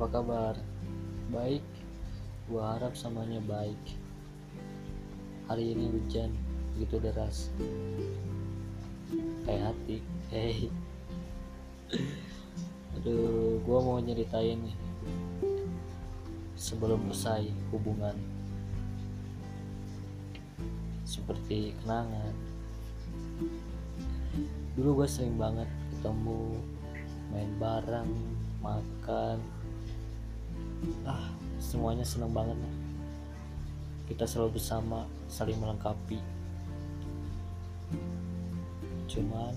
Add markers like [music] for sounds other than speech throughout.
Apa kabar? Baik. Gua harap semuanya baik. Hari ini hujan begitu deras. Kayak hati. Hei. Aduh, gua mau nyeritain nih. Sebelum usai hubungan. Seperti kenangan. Dulu gue sering banget ketemu, main bareng, makan. Ah, semuanya seneng banget lah. Kita selalu bersama, saling melengkapi. Cuman,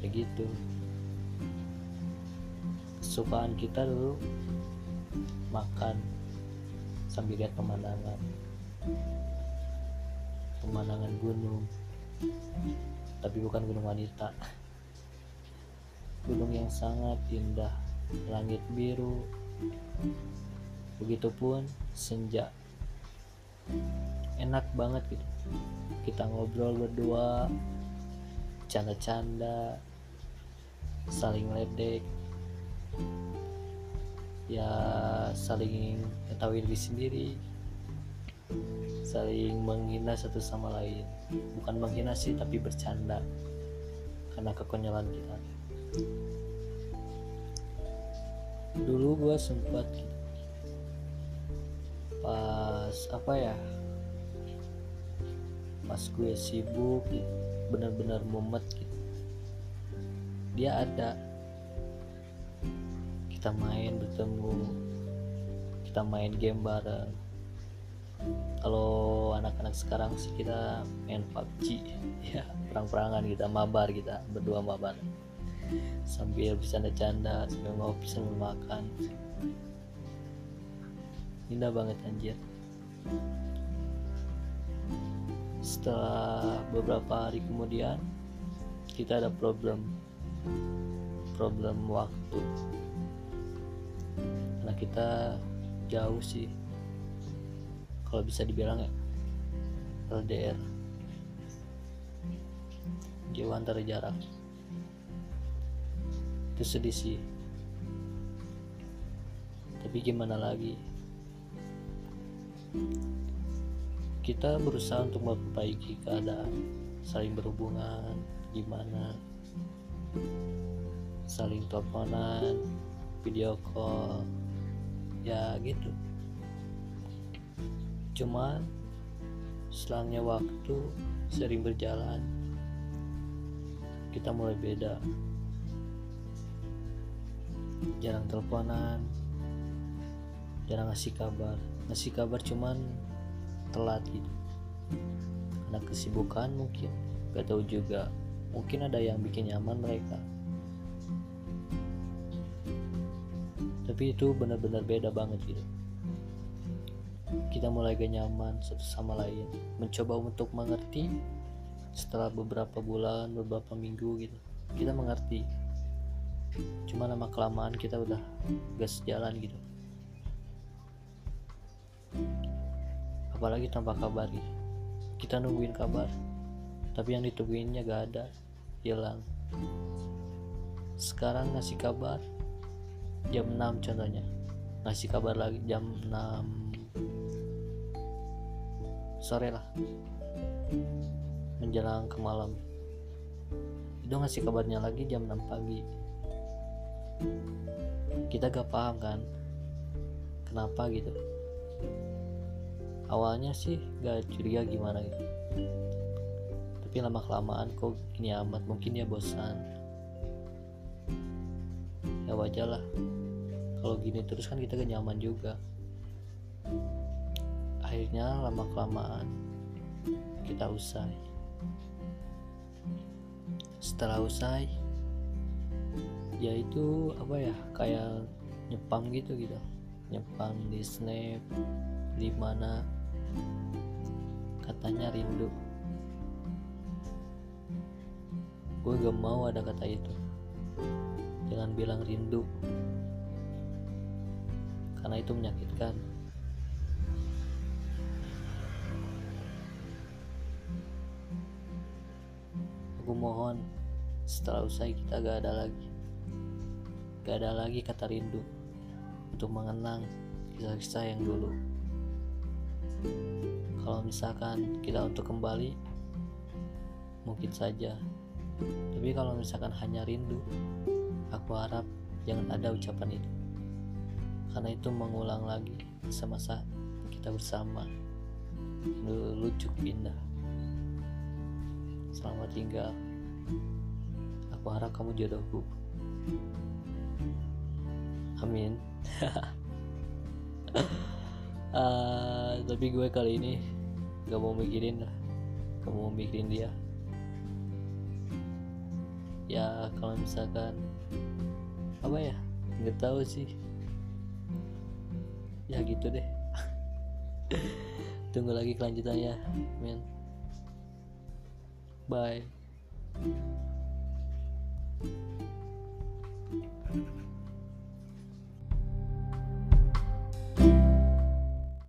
begitu. Kesukaan kita dulu makan sambil lihat pemandangan pemandangan gunung tapi bukan gunung wanita [laughs] gunung yang sangat indah langit biru. Begitupun senja. Enak banget gitu. Kita ngobrol berdua. Canda-canda. Saling ledek. Ya saling ketahui diri sendiri. Saling menghina satu sama lain. Bukan menghina sih tapi bercanda. Karena kekonyolan kita dulu gue sempat pas apa ya pas gue sibuk benar-benar mumet gitu. Dia ada. Kita main bertemu. Kita main game bareng. Kalau anak-anak sekarang sih kita main PUBG [laughs] ya perang-perangan kita mabar kita berdua mabar sambil bercanda-canda sambil ngopi sambil makan. Indah banget anjir. Setelah beberapa hari kemudian kita ada problem. Problem waktu. Karena kita jauh sih. Kalau bisa dibilang ya LDR jauh antara jarak itu sedih sih. Tapi gimana lagi? Kita berusaha untuk memperbaiki keadaan saling berhubungan gimana? Saling teleponan video call ya gitu. Cuman selangnya waktu sering berjalan kita mulai beda jarang teleponan jarang ngasih kabar. Ngasih kabar cuman telat gitu. Karena kesibukan mungkin gak tahu juga. Mungkin ada yang bikin nyaman mereka. Tapi itu benar-benar beda banget gitu. Kita mulai gak nyaman satu sama lain. Mencoba untuk mengerti setelah beberapa bulan beberapa minggu gitu. Kita mengerti cuma lama kelamaan kita udah gas jalan gitu. Apalagi tanpa kabar gitu. Kita nungguin kabar tapi yang ditungguinnya gak ada hilang. Sekarang ngasih kabar jam 6 contohnya. Ngasih kabar lagi jam 6 sore lah. Menjelang ke malam. Itu ngasih kabarnya lagi jam 6 pagi kita gak paham kan kenapa gitu. Awalnya sih gak curiga gimana gitu. Tapi lama kelamaan kok ini amat mungkin dia bosan. Ya wajar lah. Kalau gini terus kan kita gak nyaman juga. Akhirnya lama kelamaan kita usai. Setelah usai ya itu apa ya kayak nyepam gitu gitu. Nyepam di snap di mana katanya rindu. Gue gak mau ada kata itu. Jangan bilang rindu. Karena itu menyakitkan. Aku mohon setelah usai kita gak ada lagi gak ada lagi kata rindu untuk mengenang kisah-kisah yang dulu. Kalau misalkan kita untuk kembali mungkin saja. Tapi kalau misalkan hanya rindu aku harap jangan ada ucapan itu. Karena itu mengulang lagi masa-masa kita bersama. Lucu pindah selamat tinggal. Aku harap kamu jodohku amin. Uh, [laughs] tapi gue kali ini gak mau mikirin gak mau mikirin dia. Ya kalau misalkan apa ya? Nggak tahu sih. Ya gitu deh. [laughs] Tunggu lagi kelanjutannya men. Bye